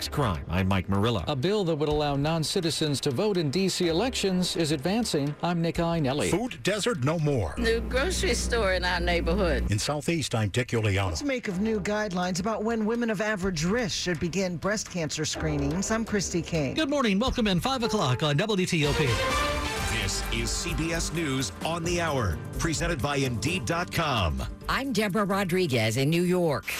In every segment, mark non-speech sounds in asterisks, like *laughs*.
Next crime. I'm Mike Murillo. A bill that would allow non-citizens to vote in D.C. elections is advancing. I'm Nick Iannelli. Food desert no more. New grocery store in our neighborhood. In Southeast, I'm Dick Uliano. Let's make of new guidelines about when women of average risk should begin breast cancer screenings. I'm Christy King. Good morning. Welcome in 5 o'clock on WTOP. This is CBS News on the Hour, presented by Indeed.com. I'm Deborah Rodriguez in New York.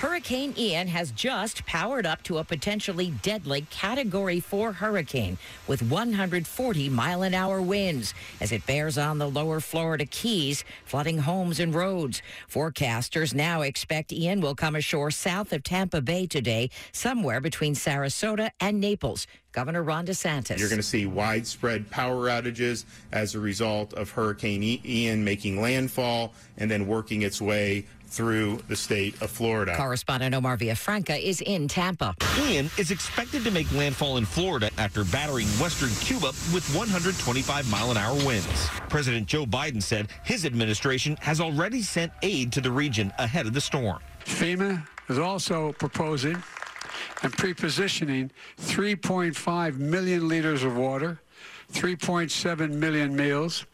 Hurricane Ian has just powered up to a potentially deadly Category 4 hurricane with 140 mile an hour winds as it bears on the lower Florida Keys, flooding homes and roads. Forecasters now expect Ian will come ashore south of Tampa Bay today, somewhere between Sarasota and Naples. Governor Ron DeSantis. You're going to see widespread power outages as a result of Hurricane Ian making landfall and then working its way through the state of Florida. Correspondent Omar Villafranca is in Tampa. Ian is expected to make landfall in Florida after battering western Cuba with 125 mile an hour winds. President Joe Biden said his administration has already sent aid to the region ahead of the storm. FEMA is also proposing and pre-positioning 3.5 million liters of water 3.7 million meals,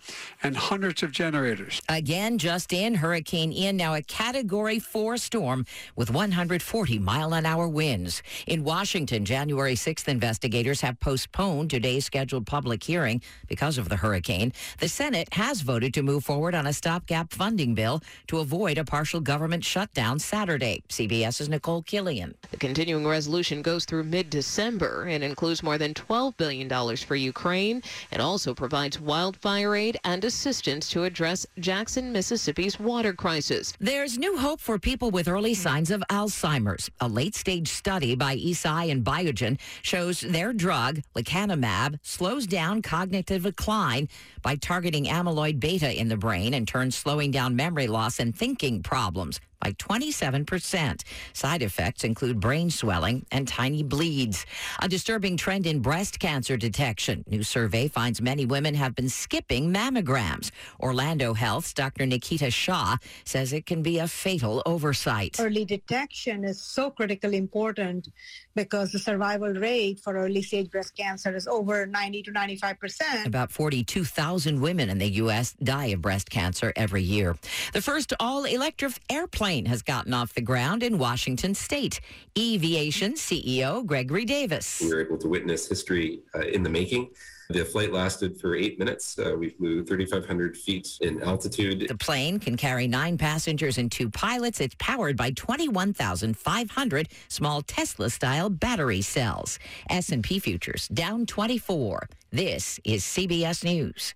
and hundreds of generators. Again, just in, Hurricane Ian, now a Category 4 storm with 140 mile an hour winds. In Washington, January 6th, investigators have postponed today's scheduled public hearing because of the hurricane. The Senate has voted to move forward on a stopgap funding bill to avoid a partial government shutdown Saturday. CBS's Nicole Killion. The continuing resolution goes through mid December and includes more than $12 billion for Ukraine it also provides wildfire aid and assistance to address Jackson, Mississippi's water crisis. There's new hope for people with early signs of Alzheimer's. A late stage study by Eisai and Biogen shows their drug, lecanemab, slows down cognitive decline by targeting amyloid beta in the brain and turns slowing down memory loss and thinking problems by 27%. Side effects include brain swelling and tiny bleeds. A disturbing trend in breast cancer detection. New survey finds many women have been skipping mammograms. Orlando Health's Dr. Nikita Shah says it can be a fatal oversight. Early detection is so critically important because the survival rate for early stage breast cancer is over 90 to 95%. About 42,000 women in the U.S. die of breast cancer every year. The first all electric airplane has gotten off the ground in Washington state. Eviation CEO Gregory Davis. We were able to witness history uh, in the making. The flight lasted for eight minutes. Uh, we flew 3,500 feet in altitude. The plane can carry nine passengers and two pilots. It's powered by 21,500 small Tesla-style battery cells. S&P futures down 24. This is CBS News.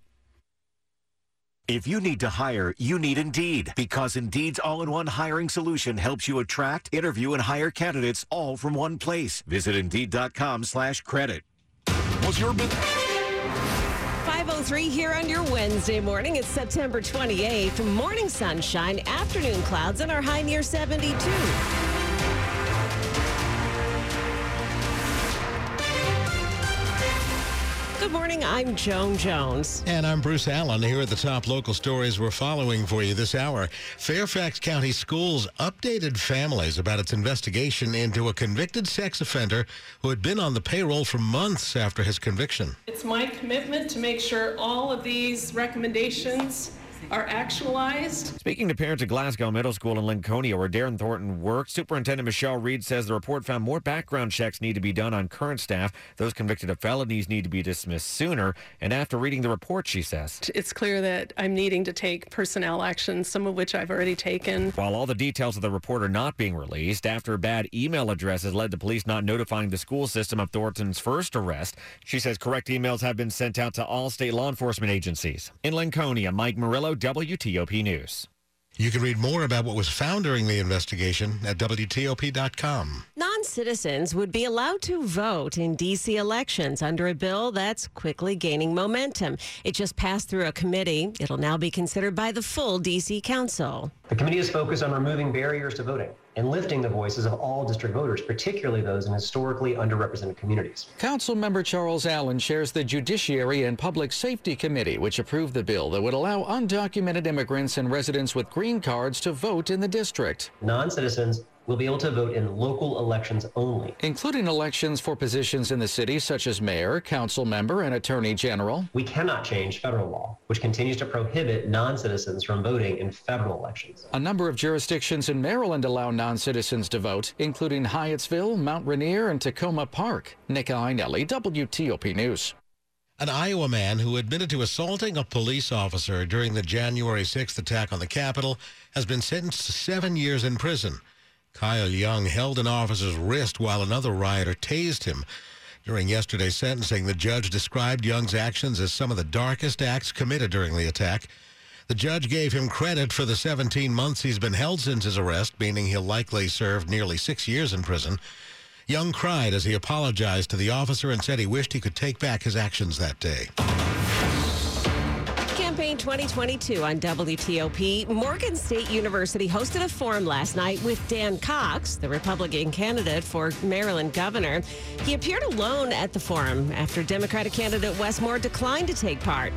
If you need to hire, you need Indeed because Indeed's all-in-one hiring solution helps you attract, interview, and hire candidates all from one place. Visit Indeed.com slash credit. What's your business? 503 here on your Wednesday morning. It's September 28th. Morning sunshine, afternoon clouds, and our high near 72. Good morning. I'm Joan Jones. And I'm Bruce Allen. Here are the top local stories we're following for you this hour. Fairfax County Schools updated families about its investigation into a convicted sex offender who had been on the payroll for months after his conviction. It's my commitment to make sure all of these recommendations are actualized. Speaking to parents at Glasgow Middle School in Lincolnia, where Darren Thornton worked, Superintendent Michelle Reid says the report found more background checks need to be done on current staff. Those convicted of felonies need to be dismissed sooner. And after reading the report, she says, It's clear that I'm needing to take personnel actions, some of which I've already taken. While all the details of the report are not being released, after bad email addresses led to police not notifying the school system of Thornton's first arrest, she says correct emails have been sent out to all state law enforcement agencies. In Lincolnia, Mike Murillo, WTOP News. You can read more about what was found during the investigation at WTOP.com. Non citizens would be allowed to vote in D.C. elections under a bill that's quickly gaining momentum. It just passed through a committee. It'll now be considered by the full D.C. Council. The committee is focused on removing barriers to voting. and lifting the voices of all district voters, particularly those in historically underrepresented communities. Council member Charles Allen chairs the Judiciary and Public Safety Committee, which approved the bill that would allow undocumented immigrants and residents with green cards to vote in the district. Non citizens will be able to vote in local elections only, including elections for positions in the city such as mayor, council member, and attorney general. We cannot change federal law, which continues to prohibit non citizens from voting in federal elections. A number of jurisdictions in Maryland allow non citizens to vote, including Hyattsville, Mount Rainier, and Takoma Park. Nick Iannelli, WTOP News. An Iowa man who admitted to assaulting a police officer during the January 6th attack on the Capitol has been sentenced to seven years in prison. Kyle Young held an officer's wrist while another rioter tased him. During yesterday's sentencing, the judge described Young's actions as some of the darkest acts committed during the attack. The judge gave him credit for the 17 months he's been held since his arrest, meaning he'll likely serve nearly six years in prison. Young cried as he apologized to the officer and said he wished he could take back his actions that day. Campaign 2022 on WTOP. Morgan State University hosted a forum last night with Dan Cox, the Republican candidate for Maryland governor. He appeared alone at the forum after Democratic candidate Wes Moore declined to take part.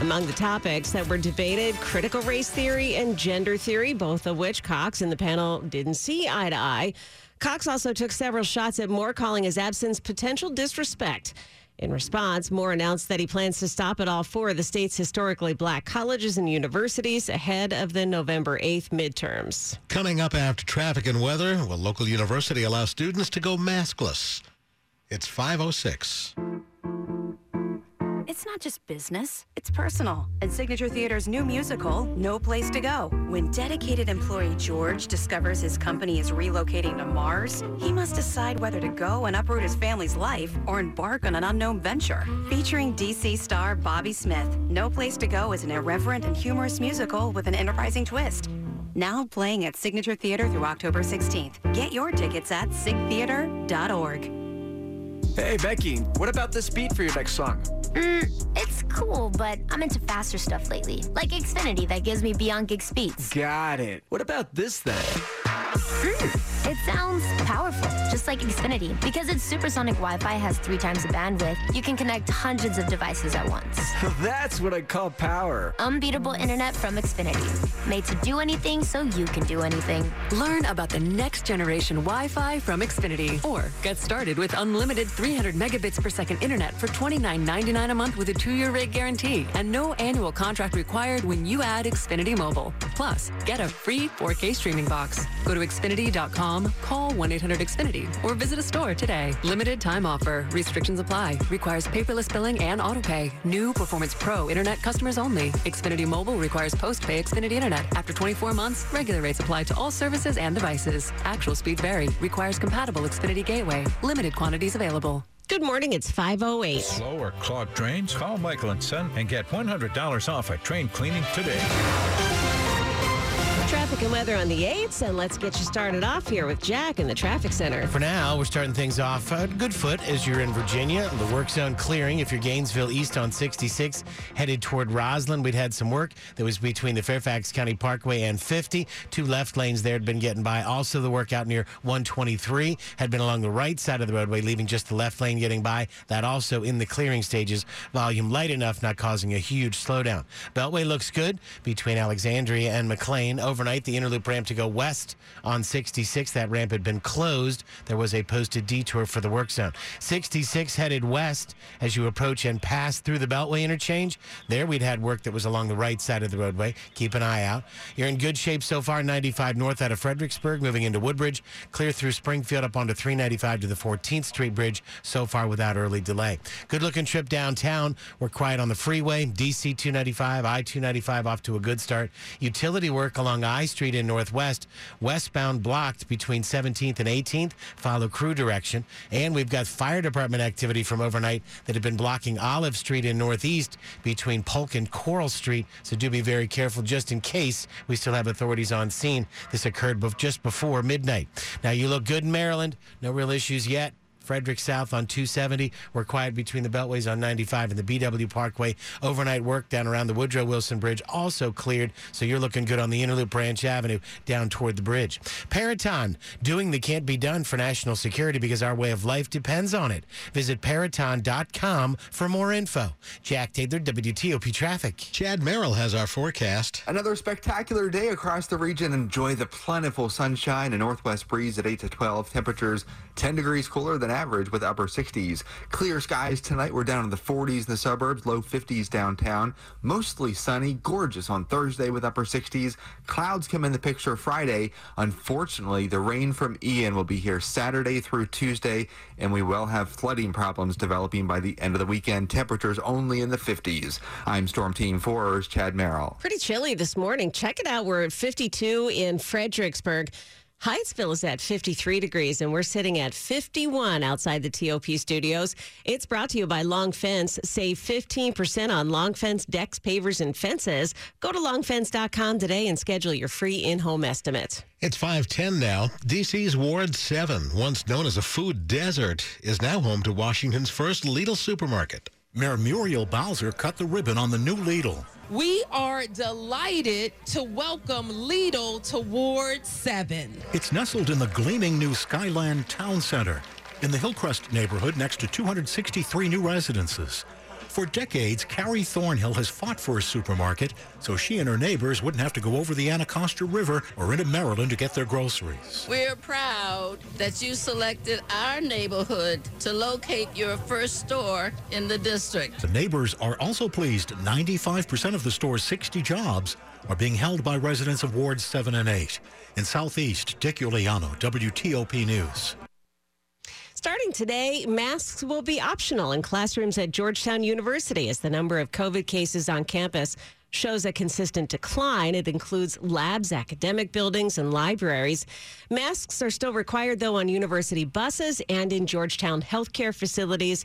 Among the topics that were debated, critical race theory and gender theory, both of which Cox and the panel didn't see eye to eye. Cox also took several shots at Moore, calling his absence potential disrespect. In response, Moore announced that he plans to stop at all four of the state's historically black colleges and universities ahead of the November 8th midterms. Coming up after traffic and weather, will local university allow students to go maskless? It's 506. It's not just business, it's personal. And Signature Theater's new musical, No Place to Go. When dedicated employee George discovers his company is relocating to Mars, he must decide whether to go and uproot his family's life or embark on an unknown venture. Featuring DC star Bobby Smith, No Place to Go is an irreverent and humorous musical with an enterprising twist. Now playing at Signature Theater through October 16th. Get your tickets at sigtheater.org. Hey, Becky, what about this beat for your next song? Mm, it's cool, but I'm into faster stuff lately, like Xfinity that gives me beyond gig speeds. Got it. What about this then? Mm, it sounds powerful, just like Xfinity. Because its supersonic Wi-Fi has three times the bandwidth, you can connect hundreds of devices at once. *laughs* That's what I call power. Unbeatable internet from Xfinity. Made to do anything so you can do anything. Learn about the next generation Wi-Fi from Xfinity. Or get started with unlimited 300 megabits per second internet for $29.99 a month with a two-year rate guarantee and no annual contract required when you add Xfinity Mobile. Plus, get a free 4K streaming box. Go to Xfinity.com, call 1-800-XFINITY, or visit a store today. Limited time offer. Restrictions apply. Requires paperless billing and autopay. New Performance Pro Internet customers only. Xfinity Mobile requires post-pay Xfinity Internet. After 24 months, regular rates apply to all services and devices. Actual speeds vary. Requires compatible Xfinity Gateway. Limited quantities available. Good morning. It's 508. Slow or clogged drains? Call Michael and Son and get $100 off a train cleaning today. Traffic and weather on the 8s, and let's get you started off here with Jack in the traffic center. For now, we're starting things off uh, good foot as you're in Virginia. The work zone clearing if you're Gainesville East on 66, headed toward Rosslyn. We'd had some work that was between the Fairfax County Parkway and 50. Two left lanes there had been getting by. Also, the work out near 123 had been along the right side of the roadway, leaving just the left lane getting by. That also in the clearing stages. Volume light enough, not causing a huge slowdown. Beltway looks good between Alexandria and McLean. Overnight, the Inner Loop ramp to go west on 66. That ramp had been closed. There was a posted detour for the work zone. 66 headed west as you approach and pass through the Beltway interchange. There we'd had work that was along the right side of the roadway. Keep an eye out. You're in good shape so far. 95 north out of Fredericksburg, moving into Woodbridge, clear through Springfield up onto 395 to the 14th Street Bridge so far without early delay. Good looking trip downtown. We're quiet on the freeway. DC 295, I 295 off to a good start. Utility work along I Street in Northwest. Westbound blocked between 17th and 18th. Follow crew direction. And we've got fire department activity from overnight that have been blocking Olive Street in Northeast between Polk and Coral Street. So do be very careful just in case we still have authorities on scene. This occurred just before midnight. Now you look good in Maryland. No real issues yet. Frederick South on 270. We're quiet between the beltways on 95 and the BW Parkway. Overnight work down around the Woodrow Wilson Bridge also cleared, so you're looking good on the Inner Loop Branch Avenue down toward the bridge. Peraton, doing the can't be done for national security because our way of life depends on it. Visit Peraton.com for more info. Jack Taylor, WTOP Traffic. Chad Merrill has our forecast. Another spectacular day across the region. Enjoy the plentiful sunshine and northwest breeze at 8 to 12. Temperatures 10 degrees cooler than average with upper 60s. Clear skies tonight. We're down in the 40s in the suburbs, low 50s downtown. Mostly sunny, gorgeous on Thursday with upper 60s. Clouds come in the picture Friday. Unfortunately, the rain from Ian will be here Saturday through Tuesday, and we will have flooding problems developing by the end of the weekend. Temperatures only in the 50s. I'm Storm Team 4's Chad Merrill. Pretty chilly this morning. Check it out. We're at 52 in Fredericksburg. Hyattsville is at 53 degrees, and we're sitting at 51 outside the TOP studios. It's brought to you by Long Fence. Save 15% on Long Fence decks, pavers, and fences. Go to longfence.com today and schedule your free in home estimate. It's 510 now. DC's Ward 7, once known as a food desert, is now home to Washington's first Lidl supermarket. Mayor Muriel Bowser cut the ribbon on the new Lidl. We are delighted to welcome Lidl to Ward 7. It's nestled in the gleaming new Skyland Town Center in the Hillcrest neighborhood next to 263 new residences. For decades, Carrie Thornhill has fought for a supermarket so she and her neighbors wouldn't have to go over the Anacostia River or into Maryland to get their groceries. We're proud that you selected our neighborhood to locate your first store in the district. The neighbors are also pleased 95% of the store's 60 jobs are being held by residents of Wards 7 and 8. In Southeast, Dick Uliano, WTOP News. Starting today, masks will be optional in classrooms at Georgetown University as the number of COVID cases on campus shows a consistent decline. It includes labs, academic buildings, and libraries. Masks are still required, though, on university buses and in Georgetown healthcare facilities.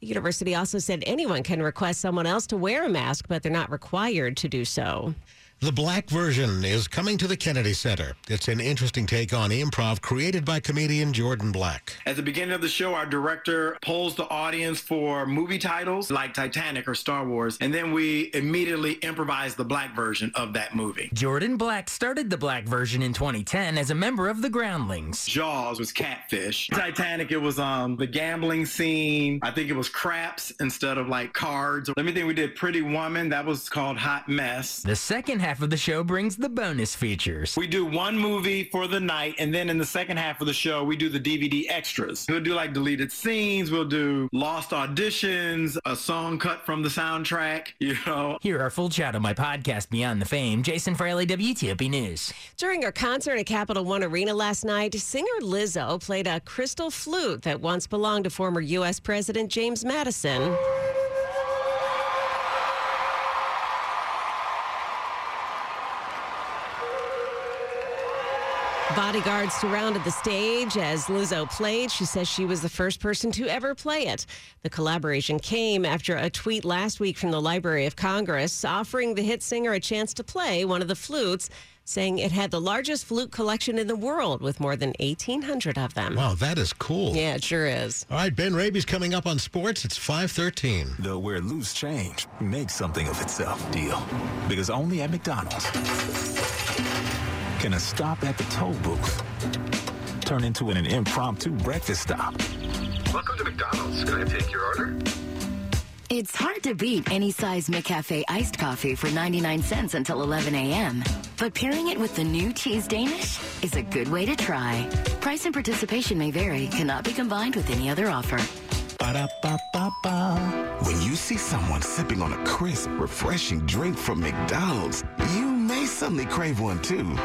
The university also said anyone can request someone else to wear a mask, but they're not required to do so. The black version is coming to the Kennedy Center. It's an interesting take on improv created by comedian Jordan Black. At the beginning of the show, our director polls the audience for movie titles like Titanic or Star Wars, and then we immediately improvise the black version of that movie. Jordan Black started the black version in 2010 as a member of the Groundlings. Jaws was catfish. Titanic, it was um the gambling scene. I think it was craps instead of like cards. Let me think, we did Pretty Woman. That was called Hot Mess. The second half of the show brings the bonus features. We do one movie for the night, and then in the second half of the show, we do the DVD extras. We'll do like deleted scenes, we'll do lost auditions, a song cut from the soundtrack, *laughs* you know. Hear our full chat on my podcast, Beyond the Fame. Jason Fraley, WTOP News. During a concert at Capital One Arena last night, singer Lizzo played a crystal flute that once belonged to former U.S. President James Madison. Bodyguards surrounded the stage as Lizzo played. She says she was the first person to ever play it. The collaboration came after a tweet last week from the Library of Congress offering the hit singer a chance to play one of the flutes, saying it had the largest flute collection in the world with more than 1,800 of them. Wow, that is cool. Yeah, it sure is. All right, Ben Raby's coming up on sports. It's 513. The where loose change makes something of itself deal. Because only at McDonald's can a stop at the toll booth turn into an impromptu breakfast stop. Welcome to McDonald's. Can I take your order? It's hard to beat any size McCafe iced coffee for 99 cents until 11 a.m. But pairing it with the new cheese Danish is a good way to try. Price and participation may vary, cannot be combined with any other offer. Ba-da-ba-ba-ba. When you see someone sipping on a crisp, refreshing drink from McDonald's, you may suddenly crave one too. *laughs*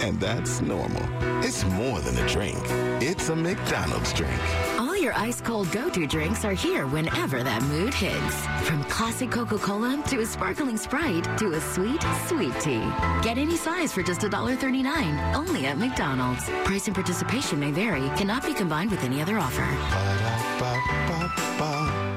And that's normal. It's more than a drink. It's a McDonald's drink. All your ice cold go to drinks are here whenever that mood hits. From classic Coca Cola to a sparkling Sprite to a sweet, sweet tea. Get any size for just $1.39 only at McDonald's. Price and participation may vary, cannot be combined with any other offer.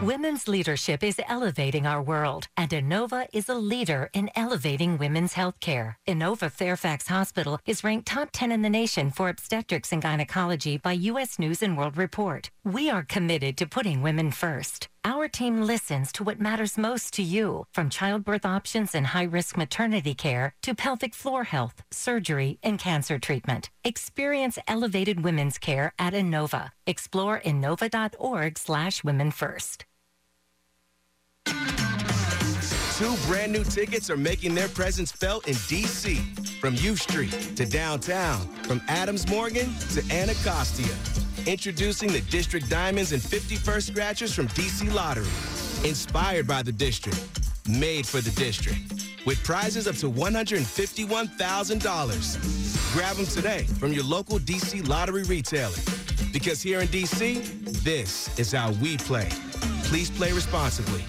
Women's leadership is elevating our world, and Inova is a leader in elevating women's health care. Inova Fairfax Hospital is ranked top 10 in the nation for obstetrics and gynecology by U.S. News and World Report. We We are committed to putting women first. Our team listens to what matters most to you, from childbirth options and high risk maternity care to pelvic floor health, surgery, and cancer treatment. Experience elevated women's care at Inova. Explore inova.org slash women first. Two brand new tickets are making their presence felt in D.C. From U Street to downtown, from Adams Morgan to Anacostia. Introducing the District Diamonds and 51st Scratchers from DC Lottery. Inspired by the district, made for the district. With prizes up to $151,000. Grab them today from your local DC Lottery retailer. Because here in DC, this is how we play. Please play responsibly.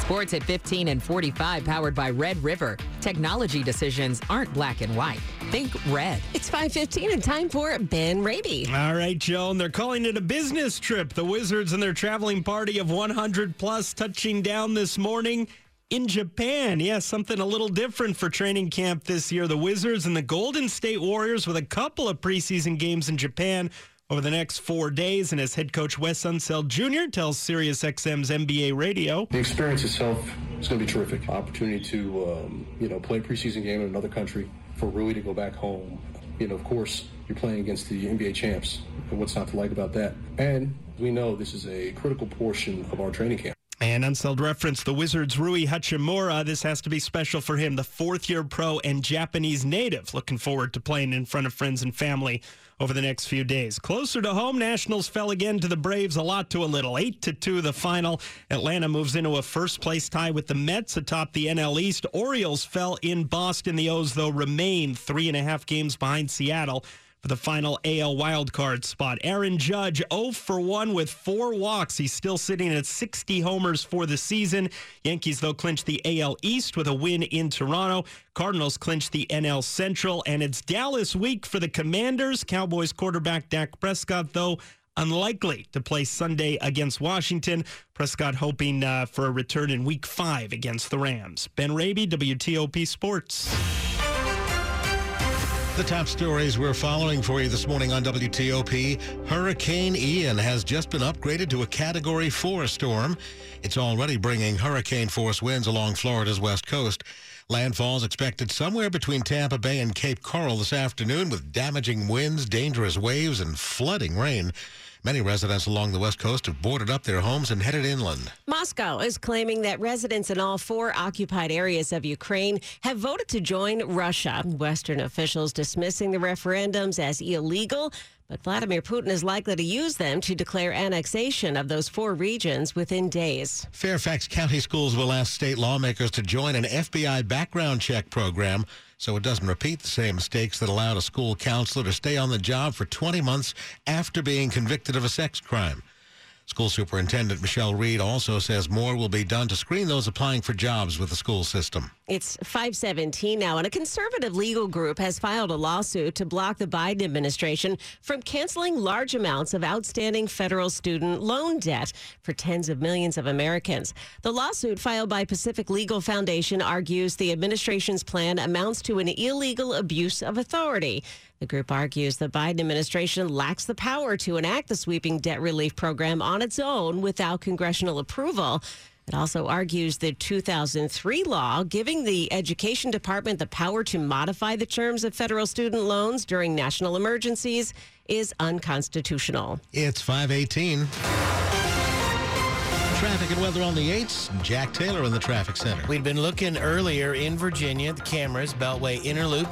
Sports at 15 and 45 powered by Red River. Technology decisions aren't black and white. Think red. It's 5:15 and time for Ben Raby. All right, Joan. They're calling it a business trip. The Wizards and their traveling party of 100 plus touching down this morning in Japan. Yeah, something a little different for training camp this year. The Wizards and the Golden State Warriors with a couple of preseason games in Japan over the next four days. And as head coach Wes Unseld Jr. tells SiriusXM's NBA radio, the experience itself is going to be terrific. Opportunity to um, you know play a preseason game in another country for Rui to go back home. You know, of course, you're playing against the NBA champs. And what's not to like about that? And we know this is a critical portion of our training camp. And Unseld reference, the Wizards' Rui Hachimura. This has to be special for him, the fourth year pro and Japanese native. Looking forward to playing in front of friends and family over the next few days. Closer to home, Nationals fell again to the Braves a lot to a little. 8 to 2 the final. Atlanta moves into a first place tie with the Mets atop the NL East. Orioles fell in Boston. The O's, though, remain three and a half games behind Seattle for the final AL wildcard spot. Aaron Judge 0 for 1 with four walks. He's still sitting at 60 homers for the season. Yankees, though, clinch the AL East with a win in Toronto. Cardinals clinch the NL Central, and it's Dallas week for the Commanders. Cowboys quarterback Dak Prescott, though, unlikely to play Sunday against Washington. Prescott hoping uh, for a return in week five against the Rams. Ben Raby, WTOP Sports. The top stories we're following for you this morning on WTOP. Hurricane Ian has just been upgraded to a Category 4 storm. It's already bringing hurricane force winds along Florida's west coast. Landfall is expected somewhere between Tampa Bay and Cape Coral this afternoon with damaging winds, dangerous waves, and flooding rain. Many residents along the west coast have boarded up their homes and headed inland. Moscow is claiming that residents in all four occupied areas of Ukraine have voted to join Russia. Western officials dismissing the referendums as illegal. But Vladimir Putin is likely to use them to declare annexation of those four regions within days. Fairfax County Schools will ask state lawmakers to join an FBI background check program so it doesn't repeat the same mistakes that allowed a school counselor to stay on the job for 20 months after being convicted of a sex crime. School Superintendent Michelle Reid also says more will be done to screen those applying for jobs with the school system. It's 517 now, and a conservative legal group has filed a lawsuit to block the Biden administration from canceling large amounts of outstanding federal student loan debt for tens of millions of Americans. The lawsuit filed by Pacific Legal Foundation argues the administration's plan amounts to an illegal abuse of authority. The group argues the Biden administration lacks the power to enact the sweeping debt relief program on its own without congressional approval. It also argues the 2003 law giving the Education Department the power to modify the terms of federal student loans during national emergencies is unconstitutional. It's 518. Traffic and weather on the 8s. Jack Taylor in the traffic center. We'd been looking earlier in Virginia the cameras, Beltway Inner Loop,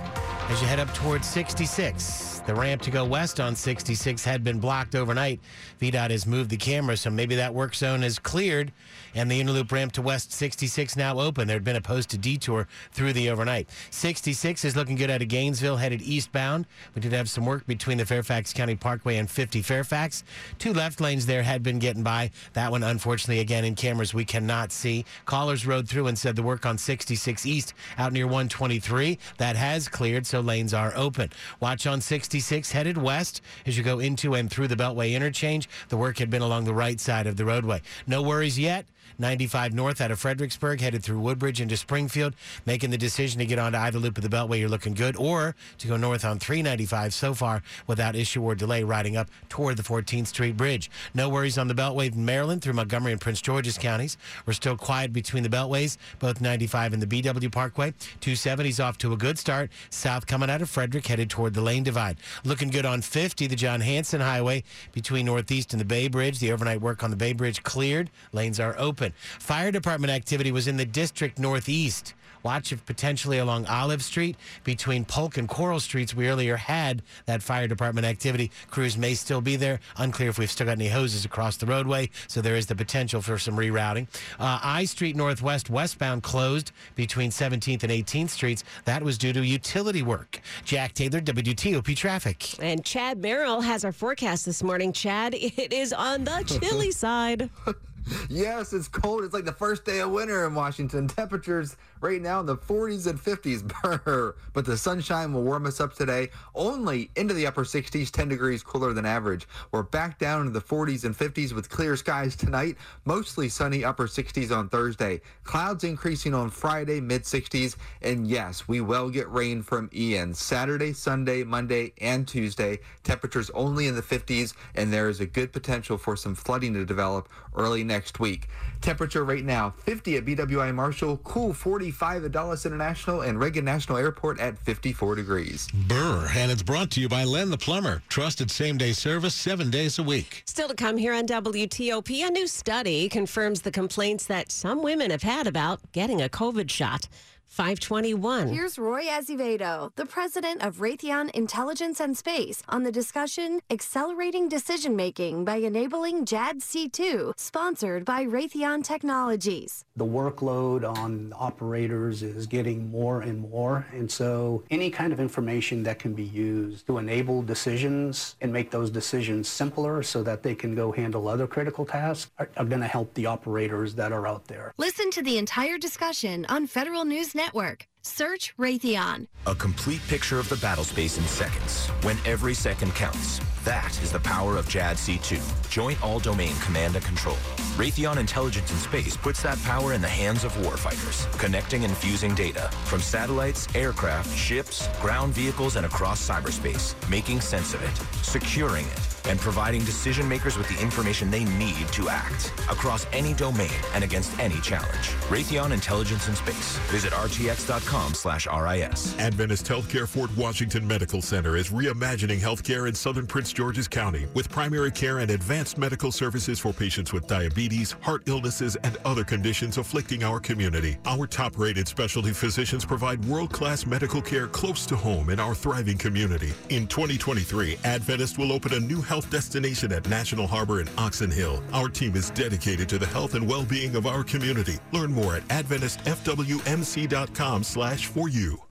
as you head up towards 66. The ramp to go west on 66 had been blocked overnight. VDOT has moved the camera, so maybe that work zone is cleared and the inner loop ramp to West 66 now open. There had been a posted detour through the overnight. 66 is looking good out of Gainesville, headed eastbound. We did have some work between the Fairfax County Parkway and 50 Fairfax. Two left lanes there had been getting by. That one, unfortunately, again in cameras we cannot see. Callers rode through and said the work on 66 East out near 123 that has cleared, so lanes are open. Watch on 66 headed west as you go into and through the Beltway interchange. The work had been along the right side of the roadway. No worries yet 95 north out of Fredericksburg, headed through Woodbridge into Springfield, making the decision to get onto either loop of the Beltway. You're looking good, or to go north on 395 so far without issue or delay, riding up toward the 14th Street Bridge. No worries on the Beltway in Maryland through Montgomery and Prince George's counties. We're still quiet between the Beltways, both 95 and the BW Parkway. 270's off to a good start. South coming out of Frederick, headed toward the lane divide. Looking good on 50, the John Hanson Highway between Northeast and the Bay Bridge. The overnight work on the Bay Bridge cleared. Lanes are open. Fire department activity was in the district Northeast. Watch if potentially along Olive Street between Polk and Coral Streets. We earlier had that fire department activity. Crews may still be there. Unclear if we've still got any hoses across the roadway, so there is the potential for some rerouting. Uh, I Street Northwest westbound closed between 17th and 18th Streets. That was due to utility work. Jack Taylor, WTOP Traffic. And Chad Merrill has our forecast this morning. Chad, *laughs* it is on the *laughs* chilly side. *laughs* Yes, it's cold. It's like the first day of winter in Washington. Temperatures right now in the 40s and 50s. *laughs* Brr. But the sunshine will warm us up today, only into the upper 60s, 10 degrees cooler than average. We're back down into the 40s and 50s with clear skies tonight, mostly sunny upper 60s on Thursday. Clouds increasing on Friday, mid 60s. And yes, we will get rain from Ian Saturday, Sunday, Monday, and Tuesday. Temperatures only in the 50s, and there is a good potential for some flooding to develop early next week. Temperature right now 50 at BWI Marshall, cool 45 at Dulles International and Reagan National Airport at 54 degrees. Burr, and it's brought to you by Len the Plumber. Trusted same day service seven days a week. Still to come here on WTOP, a new study confirms the complaints that some women have had about getting a COVID shot. 521. Here's Roy Azevedo, the president of Raytheon Intelligence and Space, on the discussion Accelerating Decision Making by Enabling JADC2, sponsored by Raytheon Technologies. The workload on operators is getting more and more, and so any kind of information that can be used to enable decisions and make those decisions simpler so that they can go handle other critical tasks are, are going to help the operators that are out there. Listen to the entire discussion on Federal News Network. Search Raytheon. A complete picture of the battle space in seconds, when every second counts. That is the power of JADC2, Joint All-Domain Command and Control. Raytheon Intelligence and Space puts that power in the hands of warfighters, connecting and fusing data from satellites, aircraft, ships, ground vehicles, and across cyberspace, making sense of it, securing it, and providing decision makers with the information they need to act across any domain and against any challenge. Raytheon Intelligence and Space. Visit rtx.com slash RIS. Adventist Healthcare Fort Washington Medical Center is reimagining healthcare in southern Prince George's County with primary care and advanced medical services for patients with diabetes, heart illnesses, and other conditions afflicting our community. Our top-rated specialty physicians provide world-class medical care close to home in our thriving community. In 2023, Adventist will open a new health destination at National Harbor in Oxon Hill. Our team is dedicated to the health and well-being of our community. Learn more at adventistfwmc.com slash for you.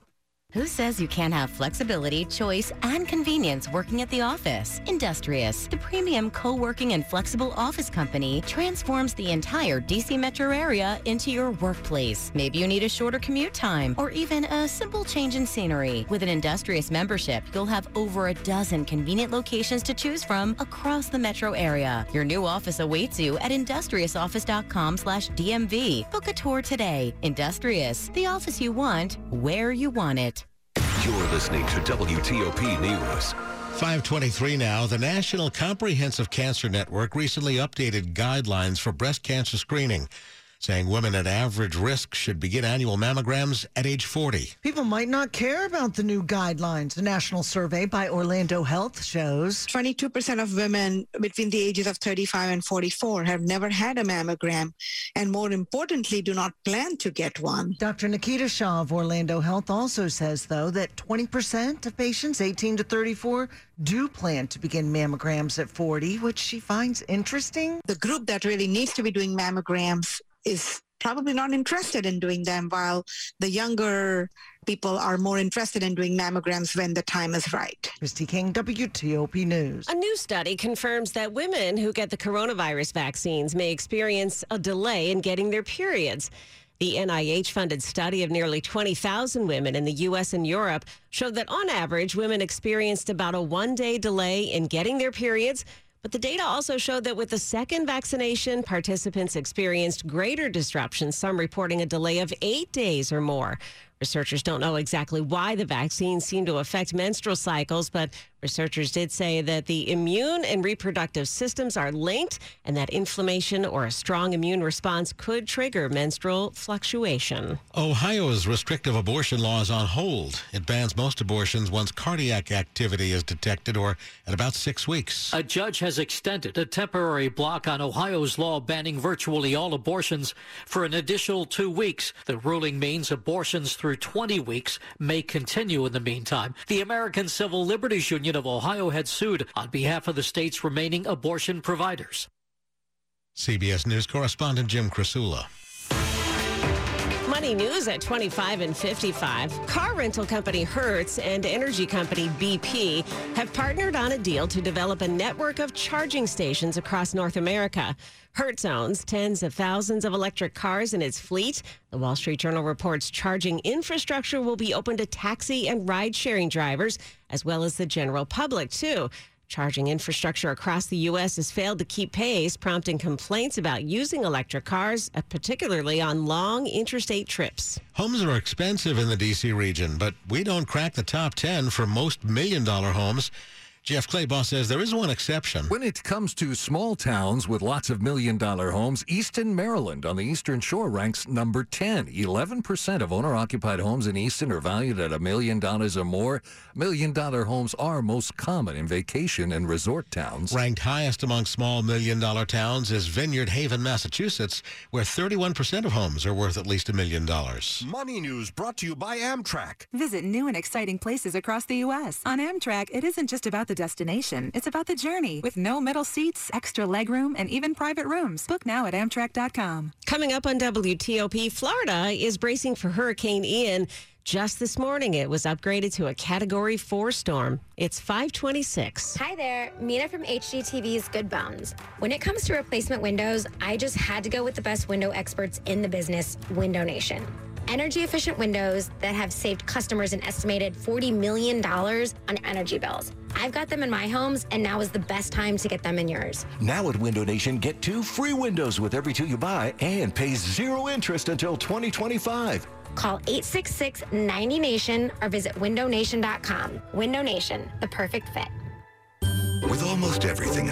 Who says you can't have flexibility, choice, and convenience working at the office? Industrious, the premium co-working and flexible office company, transforms the entire DC metro area into your workplace. Maybe you need a shorter commute time or even a simple change in scenery. With an Industrious membership, you'll have over a dozen convenient locations to choose from across the metro area. Your new office awaits you at industriousoffice.com slash dmv Book a tour today. Industrious, the office you want, where you want it. You're listening to WTOP News. 523 now. The National Comprehensive Cancer Network recently updated guidelines for breast cancer screening, saying women at average risk should begin annual mammograms at age 40. People might not care about the new guidelines. A national survey by Orlando Health shows 22% of women between the ages of 35 and 44 have never had a mammogram, and more importantly, do not plan to get one. Dr. Nikita Shah of Orlando Health also says, though, that 20% of patients 18 to 34 do plan to begin mammograms at 40, which she finds interesting. The group that really needs to be doing mammograms is probably not interested in doing them, while the younger people are more interested in doing mammograms when the time is right. Christy King, WTOP News. A new study confirms that women who get the coronavirus vaccines may experience a delay in getting their periods. The NIH funded study of nearly 20,000 women in the U.S. and Europe showed that on average, women experienced about a one day delay in getting their periods. But the data also showed that with the second vaccination, participants experienced greater disruption, some reporting a delay of eight days or more. Researchers don't know exactly why the vaccine seemed to affect menstrual cycles, but researchers did say that the immune and reproductive systems are linked and that inflammation or a strong immune response could trigger menstrual fluctuation. Ohio's restrictive abortion law is on hold. It bans most abortions once cardiac activity is detected or at about six weeks. A judge has extended a temporary block on Ohio's law banning virtually all abortions for an additional two weeks. The ruling means abortions through 20 weeks may continue in the meantime. The American Civil Liberties Union of Ohio had sued on behalf of the state's remaining abortion providers. CBS News correspondent Jim Krasula. Money news at 25 and 55. Car rental company Hertz and energy company BP have partnered on a deal to develop a network of charging stations across North America. Hertz owns tens of thousands of electric cars in its fleet. The Wall Street Journal reports charging infrastructure will be open to taxi and ride sharing drivers, as well as the general public, too. Charging infrastructure across the U.S. has failed to keep pace, prompting complaints about using electric cars, uh, particularly on long interstate trips. Homes are expensive in the D.C. region, but we don't crack the top 10 for most million dollar homes. Jeff Clabaugh says there is one exception. When it comes to small towns with lots of million dollar homes, Easton, Maryland on the Eastern Shore ranks number 10. 11% of owner occupied homes in Easton are valued at a million dollars or more. Million dollar homes are most common in vacation and resort towns. Ranked highest among small million dollar towns is Vineyard Haven, Massachusetts, where 31% of homes are worth at least a million dollars. Money news brought to you by Amtrak. Visit new and exciting places across the U.S. On Amtrak, it isn't just about the destination, it's about the journey with no middle seats, extra legroom, and even private rooms. Book now at Amtrak.com. Coming up on WTOP, Florida is bracing for Hurricane Ian. Just this morning, it was upgraded to a Category 4 storm. It's 526. Hi there, Mina from HGTV's Good Bones. When it comes to replacement windows, I just had to go with the best window experts in the business, Window Nation. Energy efficient windows that have saved customers an estimated $40 million on energy bills. I've got them in my homes, and now is the best time to get them in yours. Now at Window Nation, get two free windows with every two you buy and pay zero interest until 2025. Call 866 90 Nation or visit windownation.com. Window Nation, the perfect fit. With almost everything